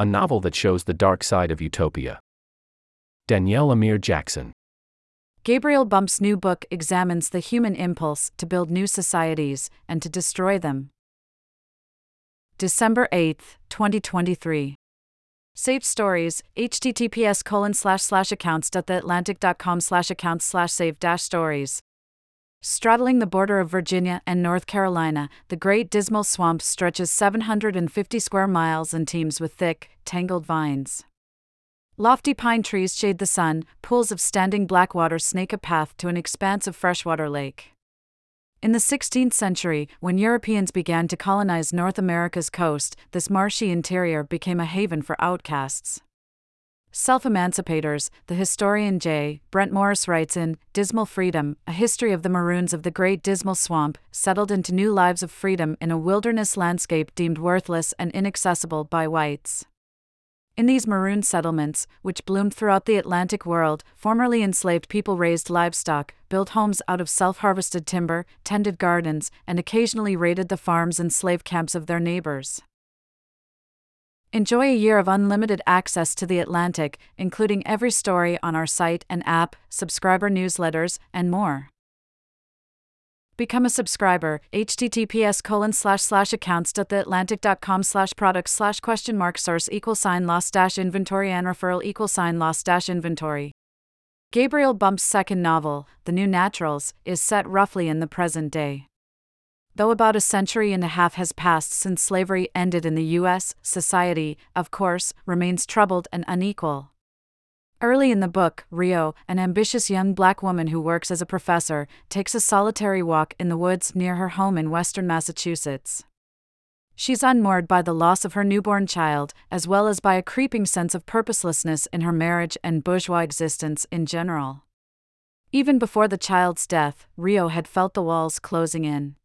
a novel that shows the dark side of utopia. Danielle Amir Jackson. Gabriel Bump's new book examines the human impulse to build new societies and to destroy them. December 8, 2023. Saved stories, https colon slash slash accounts.theatlantic.com slash accounts slash save dash stories. Straddling the border of Virginia and North Carolina, the Great Dismal Swamp stretches 750 square miles and teems with thick, tangled vines. Lofty pine trees shade the sun, pools of standing black water snake a path to an expanse of freshwater lake. In the 16th century, when Europeans began to colonize North America's coast, this marshy interior became a haven for outcasts. Self Emancipators, the historian J. Brent Morris writes in Dismal Freedom, a history of the Maroons of the Great Dismal Swamp, settled into new lives of freedom in a wilderness landscape deemed worthless and inaccessible by whites. In these maroon settlements, which bloomed throughout the Atlantic world, formerly enslaved people raised livestock, built homes out of self harvested timber, tended gardens, and occasionally raided the farms and slave camps of their neighbors. Enjoy a year of unlimited access to the Atlantic, including every story on our site and app, subscriber newsletters, and more. Become a subscriber. https colon slash slash accounts.theatlantic.com slash products slash question mark source equal sign loss dash inventory and referral equal sign loss dash inventory. Gabriel Bump's second novel, The New Naturals, is set roughly in the present day. Though about a century and a half has passed since slavery ended in the U.S., society, of course, remains troubled and unequal. Early in the book, Rio, an ambitious young black woman who works as a professor, takes a solitary walk in the woods near her home in western Massachusetts. She's unmoored by the loss of her newborn child, as well as by a creeping sense of purposelessness in her marriage and bourgeois existence in general. Even before the child's death, Rio had felt the walls closing in.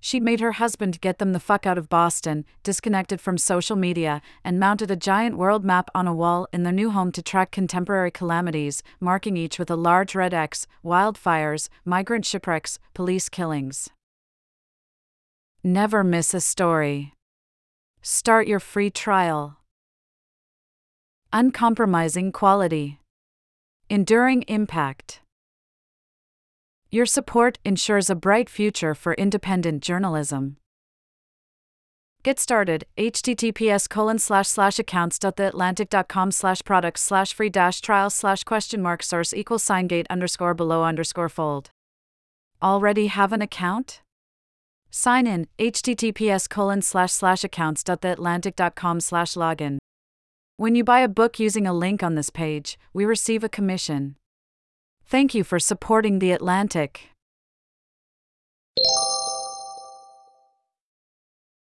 She'd made her husband get them the fuck out of Boston, disconnected from social media, and mounted a giant world map on a wall in their new home to track contemporary calamities, marking each with a large red X wildfires, migrant shipwrecks, police killings. Never miss a story. Start your free trial. Uncompromising quality. Enduring impact. Your support ensures a bright future for independent journalism. Get started, https colon slash slash accounts.theatlantic.com slash products slash free dash trial slash question mark source equals sign gate underscore below underscore fold. Already have an account? Sign in, https colon slash slash accounts.theatlantic.com slash login. When you buy a book using a link on this page, we receive a commission. Thank you for supporting The Atlantic.